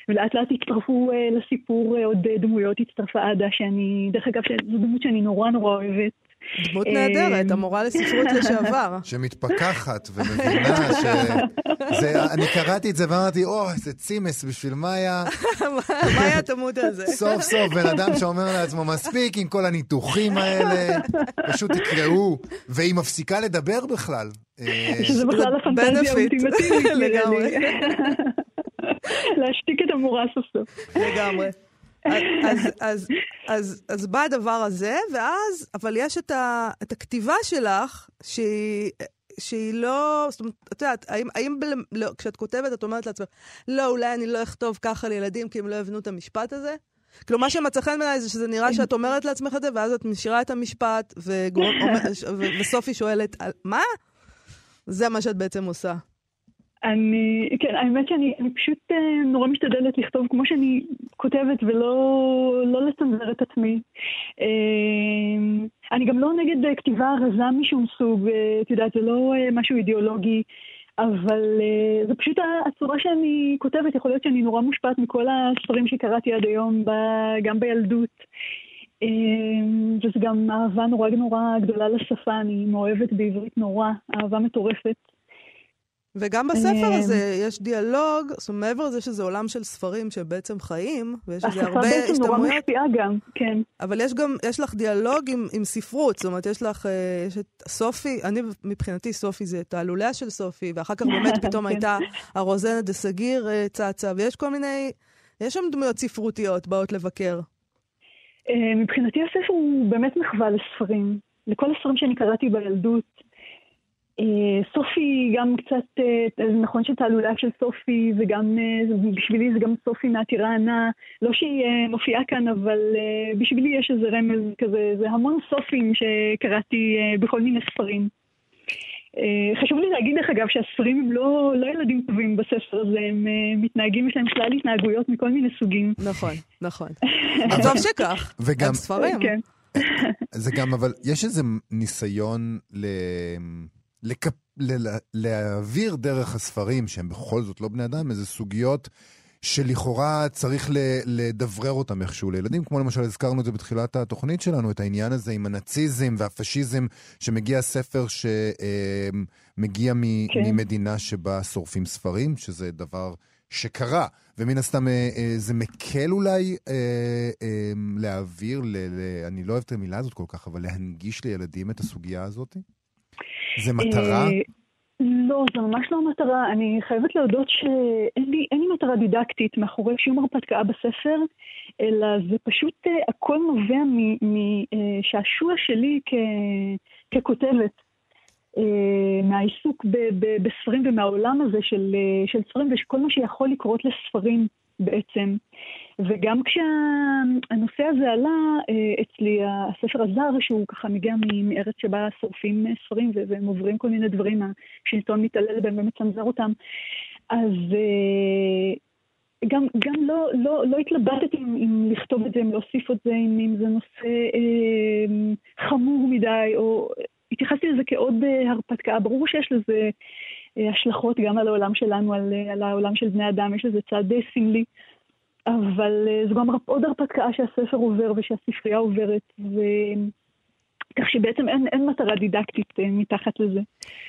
ולאט לאט הצטרפו לסיפור עוד דמויות, הצטרפה עדה שאני, דרך אגב, זו דמות שאני נורא נורא אוהבת. דמות נהדרת, המורה לספרות לשעבר. שמתפכחת ומבינה ש... זה, אני קראתי את זה ואמרתי, או, איזה צימס בשביל מאיה. מאיה תמות על זה. סוף סוף בן אדם שאומר לעצמו, מספיק עם כל הניתוחים האלה, פשוט תקראו, והיא מפסיקה לדבר בכלל. שזה בכלל הפנטזיה האולטימטיבית. לגמרי. להשתיק את המורה סוף סוף. לגמרי. אז, אז, אז, אז בא הדבר הזה, ואז, אבל יש את, ה, את הכתיבה שלך, שהיא, שהיא לא, זאת אומרת, את יודעת, האם, האם ב, לא, כשאת כותבת, את אומרת לעצמך, לא, אולי אני לא אכתוב ככה לילדים, כי הם לא יבנו את המשפט הזה? כאילו, מה שמצא חן בעיניי זה שזה נראה שאת אומרת לעצמך את זה, ואז את משאירה את המשפט, וגור... וסופי שואלת, מה? זה מה שאת בעצם עושה. אני, כן, האמת שאני אני פשוט אה, נורא משתדלת לכתוב כמו שאני כותבת ולא לא לצנזר את עצמי. אה, אני גם לא נגד כתיבה רזה משום סוג, אה, את יודעת, זה לא משהו אידיאולוגי, אבל זה פשוט הצורה שאני כותבת, יכול להיות שאני נורא מושפעת מכל הספרים שקראתי עד היום, ב, גם בילדות. וזה גם אהבה נורא נורא גדולה לשפה, אני מאוהבת בעברית נורא, אהבה מטורפת. וגם בספר הזה יש דיאלוג, זאת אומרת, מעבר לזה שזה עולם של ספרים שבעצם חיים, ויש לזה הרבה. השפה בעצם נורא משפיעה גם, כן. אבל יש גם, יש לך דיאלוג עם, עם ספרות, זאת אומרת, יש לך, יש את סופי, אני מבחינתי סופי זה תעלוליה של סופי, ואחר כך באמת פתאום כן. הייתה הרוזנה דה סגיר צצה, ויש כל מיני, יש שם דמויות ספרותיות באות לבקר. מבחינתי הספר הוא באמת מחווה לספרים. לכל הספרים שאני קראתי בילדות. סופי גם קצת, זה נכון שתעלולה של סופי, וגם בשבילי זה גם סופי מהטיראנה, לא שהיא מופיעה כאן, אבל בשבילי יש איזה רמז כזה, זה המון סופים שקראתי בכל מיני ספרים. חשוב לי להגיד דרך אגב שהספרים הם לא, לא ילדים טובים בספר הזה, הם מתנהגים, יש להם שלל התנהגויות מכל מיני סוגים. נכון, נכון. טוב שכך, וגם, ספרים. כן. זה גם, אבל יש איזה ניסיון ל... לקפ... ל... להעביר דרך הספרים, שהם בכל זאת לא בני אדם, איזה סוגיות שלכאורה צריך לדברר אותם איכשהו לילדים, כמו למשל הזכרנו את זה בתחילת התוכנית שלנו, את העניין הזה עם הנאציזם והפשיזם, שמגיע ספר שמגיע מ... כן. ממדינה שבה שורפים ספרים, שזה דבר שקרה, ומן הסתם אה, אה, זה מקל אולי אה, להעביר, ל... אני לא אוהב את המילה הזאת כל כך, אבל להנגיש לילדים את הסוגיה הזאת? זה מטרה? לא, זו ממש לא המטרה. אני חייבת להודות שאין לי, לי מטרה דידקטית מאחורי שום הרפתקה בספר, אלא זה פשוט uh, הכל נובע משעשוע uh, שלי כ, ככותבת. מהעיסוק ב, ב, בספרים ומהעולם הזה של, של ספרים וכל מה שיכול לקרות לספרים בעצם. וגם כשהנושא הזה עלה אה, אצלי, הספר הזר, שהוא ככה מגיע מארץ שבה שורפים ספרים והם עוברים כל מיני דברים, השלטון מתעלל בהם ומצנזר אותם, אז אה, גם, גם לא, לא, לא התלבטתי אם, אם לכתוב את זה, אם להוסיף את זה, אם, אם זה נושא אה, חמור מדי, או התייחסתי לזה כעוד אה, הרפתקה. ברור שיש לזה אה, השלכות גם על העולם שלנו, על, על העולם של בני אדם, יש לזה צד סמלי. אבל אה, זו גם עוד הרפתקה שהספר עובר ושהספרייה עוברת, ו... כך שבעצם אין, אין מטרה דידקטית אה, מתחת לזה.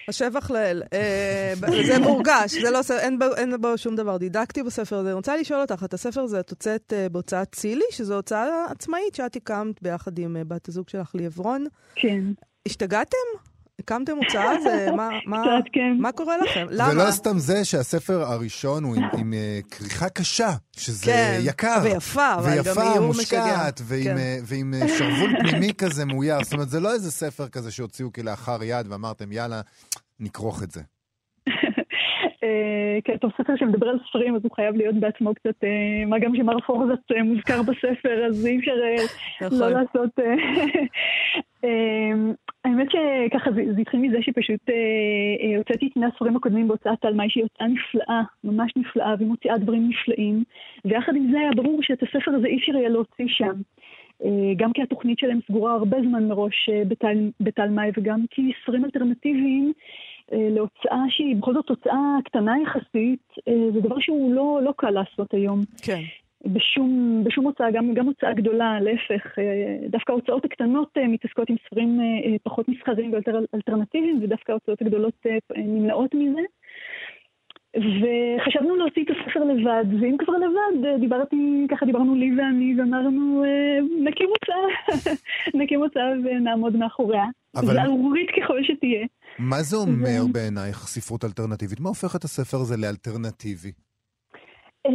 השבח לאל. אה, זה מורגש, זה לא, אין, אין בו שום דבר דידקטי בספר הזה. אני רוצה לשאול אותך, את הספר הזה את הוצאת אה, בהוצאת צילי, שזו הוצאה עצמאית שאת הקמת ביחד עם אה, בת הזוג שלך ליברון. כן. השתגעתם? הקמתם הוצאה? זה, מה, מה, קצת, כן. מה קורה לכם? למה? ולא סתם זה שהספר הראשון הוא עם, עם uh, כריכה קשה, שזה כן, יקר. ויפה, אבל ויפה, גם איור מושקעת. ועם, כן. uh, ועם uh, שרוול פנימי כזה מאויר. זאת אומרת, זה לא איזה ספר כזה שהוציאו כלאחר יד ואמרתם, יאללה, נכרוך את זה. כן, טוב, ספר שמדבר על ספרים, אז הוא חייב להיות בעצמו קצת, מה גם שמר פורזת מוזכר בספר, אז אי אפשר לא לעשות... האמת שככה זה, זה התחיל מזה שפשוט אה, אה, הוצאתי את שני הספרים הקודמים בהוצאת תלמי שהיא הוצאה נפלאה, ממש נפלאה, והיא מוציאה דברים נפלאים, ויחד עם זה היה ברור שאת הספר הזה אי אפשר יהיה להוציא שם. אה, גם כי התוכנית שלהם סגורה הרבה זמן מראש אה, בתל, בתלמי, וגם כי ספרים אלטרנטיביים אה, להוצאה שהיא בכל זאת הוצאה קטנה יחסית, אה, זה דבר שהוא לא, לא קל לעשות היום. כן. בשום, בשום הוצאה, גם, גם הוצאה גדולה, להפך, אה, דווקא ההוצאות הקטנות אה, מתעסקות עם ספרים אה, פחות מסחריים ויותר אלטרנטיביים, ודווקא ההוצאות הגדולות נמנעות מזה. וחשבנו להוציא את הספר לבד, ואם כבר לבד, דיברתי, ככה דיברנו לי ואני, ואמרנו, נקים הוצאה, נקים הוצאה ונעמוד מאחוריה. אבל... זערורית ככל שתהיה. מה זה אומר ו... בעינייך ספרות אלטרנטיבית? מה הופך את הספר הזה לאלטרנטיבי? אה,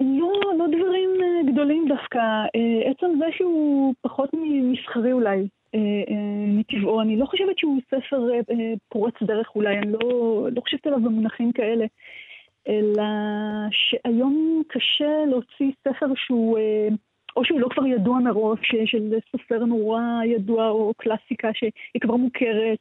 לא, לא דברים אה, גדולים דווקא. אה, עצם זה שהוא פחות מסחרי אולי, מטבעו. אני לא חושבת שהוא ספר פורץ דרך אולי, אני לא, לא חושבת עליו במונחים כאלה. אלא שהיום קשה להוציא ספר שהוא, או שהוא לא כבר ידוע מראש, של סופר נורא ידוע, או קלאסיקה שהיא כבר מוכרת,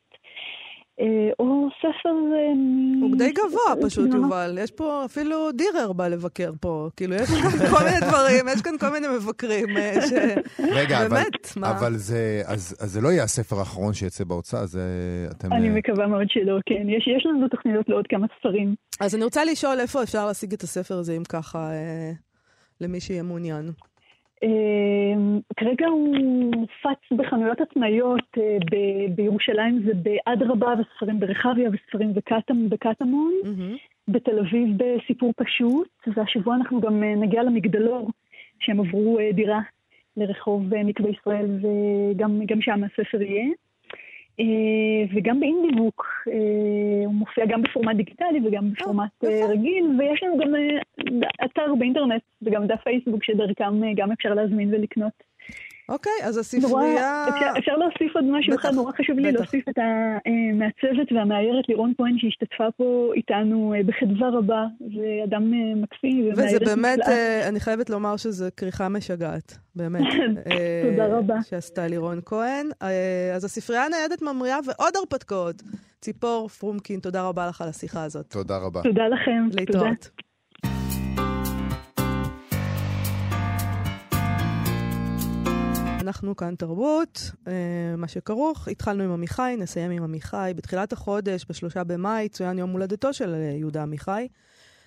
או ספר... אה, הוא די גבוה פשוט, יובל. יש פה, אפילו דירר בא לבקר פה. כאילו, יש כאן כל מיני דברים, יש כאן כל מיני מבקרים אה, ש... רגע, באמת, מה? אבל זה, אז, אז זה לא יהיה הספר האחרון שיצא בהוצאה, זה אתם... אני מקווה מאוד שלא, כן. יש, יש לנו תוכניות לעוד כמה ספרים. אז אני רוצה לשאול איפה אפשר להשיג את הספר הזה, אם ככה, למי שיהיה מעוניין. כרגע הוא מופץ בחנויות עצמאיות, אה, בירושלים זה באדרבה וספרים ברחביה וספרים בקטמון, mm-hmm. בתל אביב בסיפור פשוט, והשבוע אנחנו גם אה, נגיע למגדלור, שהם עברו אה, דירה לרחוב מקווה ישראל, וגם שם הספר יהיה. וגם באינדיבוק, הוא מופיע גם בפורמט דיגיטלי וגם בפורמט רגיל, ויש לנו גם אתר באינטרנט וגם דף פייסבוק שדרכם גם אפשר להזמין ולקנות. אוקיי, אז הספרייה... אפשר, אפשר להוסיף עוד משהו אחד, נורא חשוב לי בטח. להוסיף את המעצבת והמאיירת לירון כהן שהשתתפה פה איתנו בחדווה רבה, זה אדם מקסים וזה באמת, נפלאה. אני חייבת לומר שזו כריכה משגעת, באמת. תודה רבה. שעשתה לירון כהן. אז הספרייה הניידת ממריאה ועוד הרפתקאות. ציפור פרומקין, תודה רבה לך על השיחה הזאת. תודה רבה. תודה לכם. להתראות. תודה. אנחנו כאן תרבות, אה, מה שכרוך. התחלנו עם עמיחי, נסיים עם עמיחי. בתחילת החודש, בשלושה במאי, צוין יום הולדתו של אה, יהודה עמיחי.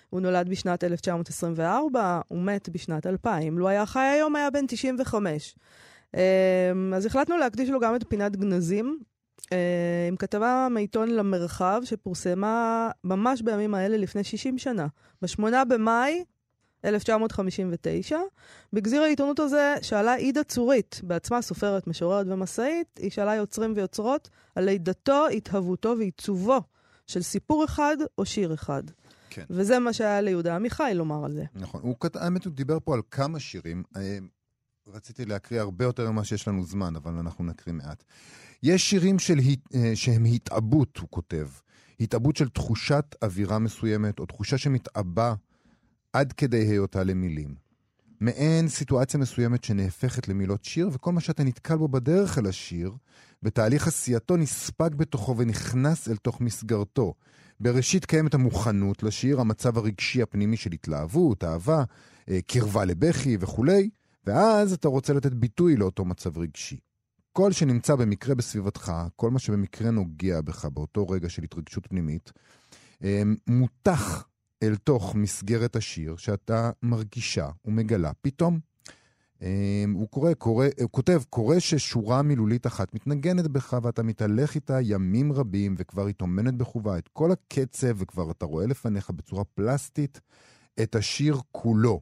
הוא נולד בשנת 1924, הוא מת בשנת 2000. לו היה חי היום, היה בן 95. אז החלטנו להקדיש לו גם את פינת גנזים, עם כתבה מעיתון למרחב, שפורסמה ממש בימים האלה לפני 60 שנה. ב-8 במאי 1959. בגזיר העיתונות הזה שאלה עידה צורית, בעצמה סופרת, משוררת ומסאית, היא שאלה יוצרים ויוצרות על לידתו, התהוותו ועיצובו של סיפור אחד או שיר אחד. כן. וזה מה שהיה ליהודה עמיחי לומר על זה. נכון. הוא, האמת, הוא דיבר פה על כמה שירים. אה, רציתי להקריא הרבה יותר ממה שיש לנו זמן, אבל אנחנו נקריא מעט. יש שירים של, אה, שהם התעבות, הוא כותב. התעבות של תחושת אווירה מסוימת, או תחושה שמתעבה עד כדי היותה למילים. מעין סיטואציה מסוימת שנהפכת למילות שיר, וכל מה שאתה נתקל בו בדרך אל השיר, בתהליך עשייתו נספג בתוכו ונכנס אל תוך מסגרתו. בראשית קיימת המוכנות לשיר, המצב הרגשי הפנימי של התלהבות, אהבה, אה, קרבה לבכי וכולי, ואז אתה רוצה לתת ביטוי לאותו מצב רגשי. כל שנמצא במקרה בסביבתך, כל מה שבמקרה נוגע בך באותו רגע של התרגשות פנימית, אה, מותח אל תוך מסגרת השיר שאתה מרגישה ומגלה פתאום. אמ, הוא קורא, קורא, כותב, קורא ששורה מילולית אחת מתנגנת בך ואתה מתהלך איתה ימים רבים וכבר היא טומנת בחובה את כל הקצב וכבר אתה רואה לפניך בצורה פלסטית את השיר כולו.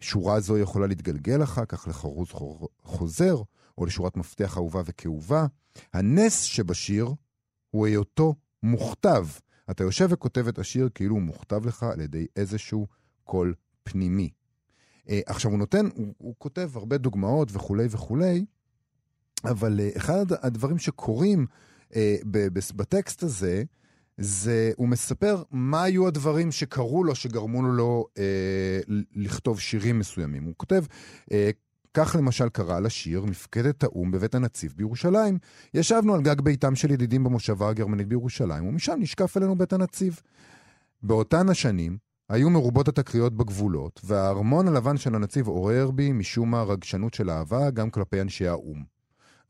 שורה זו יכולה להתגלגל אחר כך לחרוז חוזר או לשורת מפתח אהובה וכאובה. הנס שבשיר הוא היותו מוכתב. אתה יושב וכותב את השיר כאילו הוא מוכתב לך על ידי איזשהו קול פנימי. Uh, עכשיו, הוא נותן, הוא, הוא כותב הרבה דוגמאות וכולי וכולי, אבל uh, אחד הדברים שקורים uh, בטקסט הזה, זה, הוא מספר מה היו הדברים שקרו לו, שגרמו לו אה, לכתוב שירים מסוימים. הוא כותב, אה, כך למשל קרה לשיר מפקדת האו"ם בבית הנציב בירושלים. ישבנו על גג ביתם של ידידים במושבה הגרמנית בירושלים, ומשם נשקף אלינו בית הנציב. באותן השנים היו מרובות התקריות בגבולות, והארמון הלבן של הנציב עורר בי משום מה רגשנות של אהבה גם כלפי אנשי האו"ם.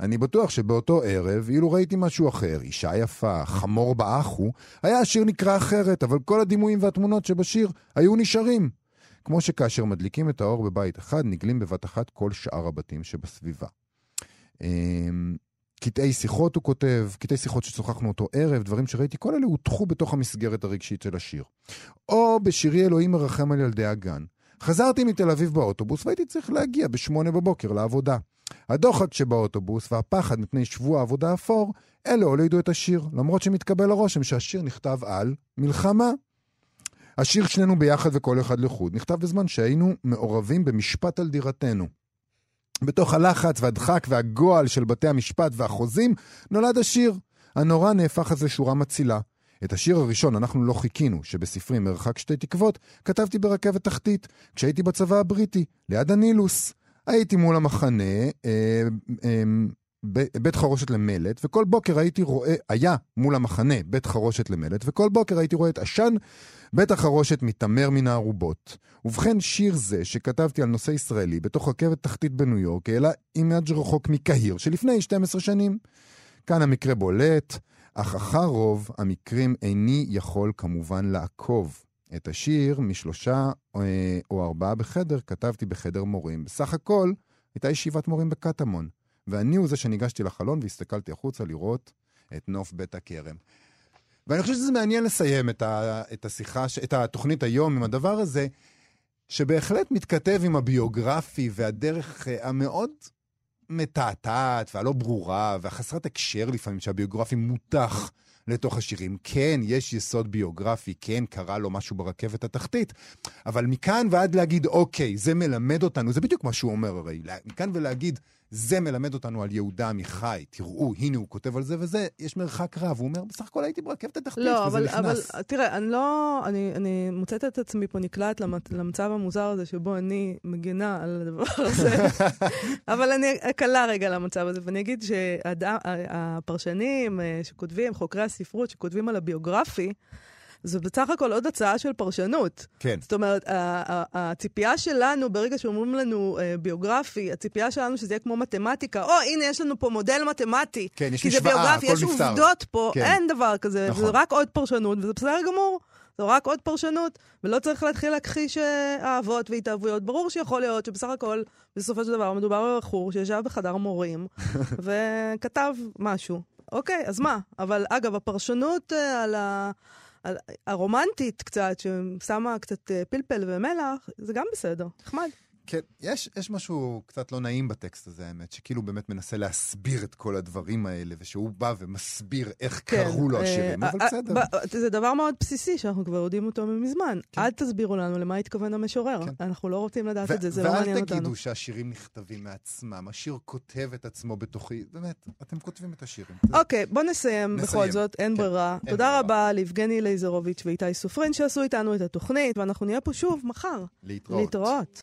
אני בטוח שבאותו ערב, אילו ראיתי משהו אחר, אישה יפה, חמור באחו, היה השיר נקרא אחרת, אבל כל הדימויים והתמונות שבשיר היו נשארים. כמו שכאשר מדליקים את האור בבית אחד, נגלים בבת אחת כל שאר הבתים שבסביבה. אמ, קטעי שיחות הוא כותב, קטעי שיחות ששוחחנו אותו ערב, דברים שראיתי, כל אלה הוטחו בתוך המסגרת הרגשית של השיר. או בשירי אלוהים מרחם על ילדי הגן. חזרתי מתל אביב באוטובוס והייתי צריך להגיע בשמונה בבוקר לעבודה. הדוחק שבאוטובוס והפחד מפני שבוע עבודה אפור, אלה הולידו את השיר, למרות שמתקבל הרושם שהשיר נכתב על מלחמה. השיר שנינו ביחד וכל אחד לחוד נכתב בזמן שהיינו מעורבים במשפט על דירתנו. בתוך הלחץ והדחק והגועל של בתי המשפט והחוזים נולד השיר. הנורא נהפך אז לשורה מצילה. את השיר הראשון, אנחנו לא חיכינו, שבספרי מרחק שתי תקוות, כתבתי ברכבת תחתית, כשהייתי בצבא הבריטי, ליד הנילוס. הייתי מול המחנה, אה, אה, בית חרושת למלט, וכל בוקר הייתי רואה, היה מול המחנה בית חרושת למלט, וכל בוקר הייתי רואה את עשן בית החרושת מתעמר מן הערובות. ובכן, שיר זה, שכתבתי על נושא ישראלי בתוך רכבת תחתית בניו יורק, העלה image רחוק מקהיר שלפני 12 שנים. כאן המקרה בולט, אך אחר רוב המקרים איני יכול כמובן לעקוב. את השיר משלושה אה, או ארבעה בחדר כתבתי בחדר מורים. בסך הכל הייתה ישיבת מורים בקטמון. ואני הוא זה שניגשתי לחלון והסתכלתי החוצה לראות את נוף בית הכרם. ואני חושב שזה מעניין לסיים את, ה, את השיחה, את התוכנית היום עם הדבר הזה, שבהחלט מתכתב עם הביוגרפי והדרך אה, המאוד מתעתעת והלא ברורה והחסרת הקשר לפעמים שהביוגרפי מותח לתוך השירים. כן, יש יסוד ביוגרפי, כן, קרה לו משהו ברכבת התחתית, אבל מכאן ועד להגיד, אוקיי, זה מלמד אותנו, זה בדיוק מה שהוא אומר הרי, מכאן ולהגיד, זה מלמד אותנו על יהודה עמיחי, תראו, הנה הוא כותב על זה וזה, יש מרחק רב. הוא אומר, בסך הכל הייתי ברכבת התחתית, לא, וזה אבל, נכנס. אבל תראה, אני לא, אני, אני מוצאת את עצמי פה נקלעת למצב המוזר הזה שבו אני מגינה על הדבר הזה, אבל אני אקלה רגע למצב הזה, ואני אגיד שהפרשנים אה, שכותבים, חוקרי הספרות שכותבים על הביוגרפי, זה בסך הכל עוד הצעה של פרשנות. כן. זאת אומרת, הציפייה שלנו, ברגע שאומרים לנו אה, ביוגרפי, הציפייה שלנו שזה יהיה כמו מתמטיקה, או, הנה, יש לנו פה מודל מתמטי. כן, יש כי זה משוואה, ביוגרפי, הכל יש נפתר. עובדות פה, כן. אין דבר כזה, נכון. זה רק עוד פרשנות, וזה בסדר גמור. זו רק עוד פרשנות, ולא צריך להתחיל להכחיש אה, אהבות והתאהבויות. ברור שיכול להיות שבסך הכל, בסופו של דבר, מדובר בבחור שישב בחדר מורים וכתב משהו. אוקיי, אז מה? אבל אגב, הפרשנות אה, על ה... הרומנטית קצת, ששמה קצת אה, פלפל ומלח, זה גם בסדר, נחמד. כן, יש, יש משהו קצת לא נעים בטקסט הזה, האמת, שכאילו באמת מנסה להסביר את כל הדברים האלה, ושהוא בא ומסביר איך קראו לו אה, השירים, אבל אה, בסדר. ב- זה דבר מאוד בסיסי, שאנחנו כבר יודעים אותו מזמן. אל תסבירו לנו למה התכוון המשורר. כן. אנחנו לא רוצים לדעת ו- את זה, זה לא ואל מעניין אותנו. תגידו שהשירים נכתבים מעצמם, השיר כותב את עצמו בתוכי, באמת, אתם כותבים את השירים. אוקיי, בוא נסיים בכל נסיים. זאת, אין כן, ברירה. אין תודה ברירה. רבה ליבגני לייזרוביץ' ואיתי סופרין שעשו איתנו את התוכנית, ואנחנו נהיה פה שוב מחר. להתראות. להתראות.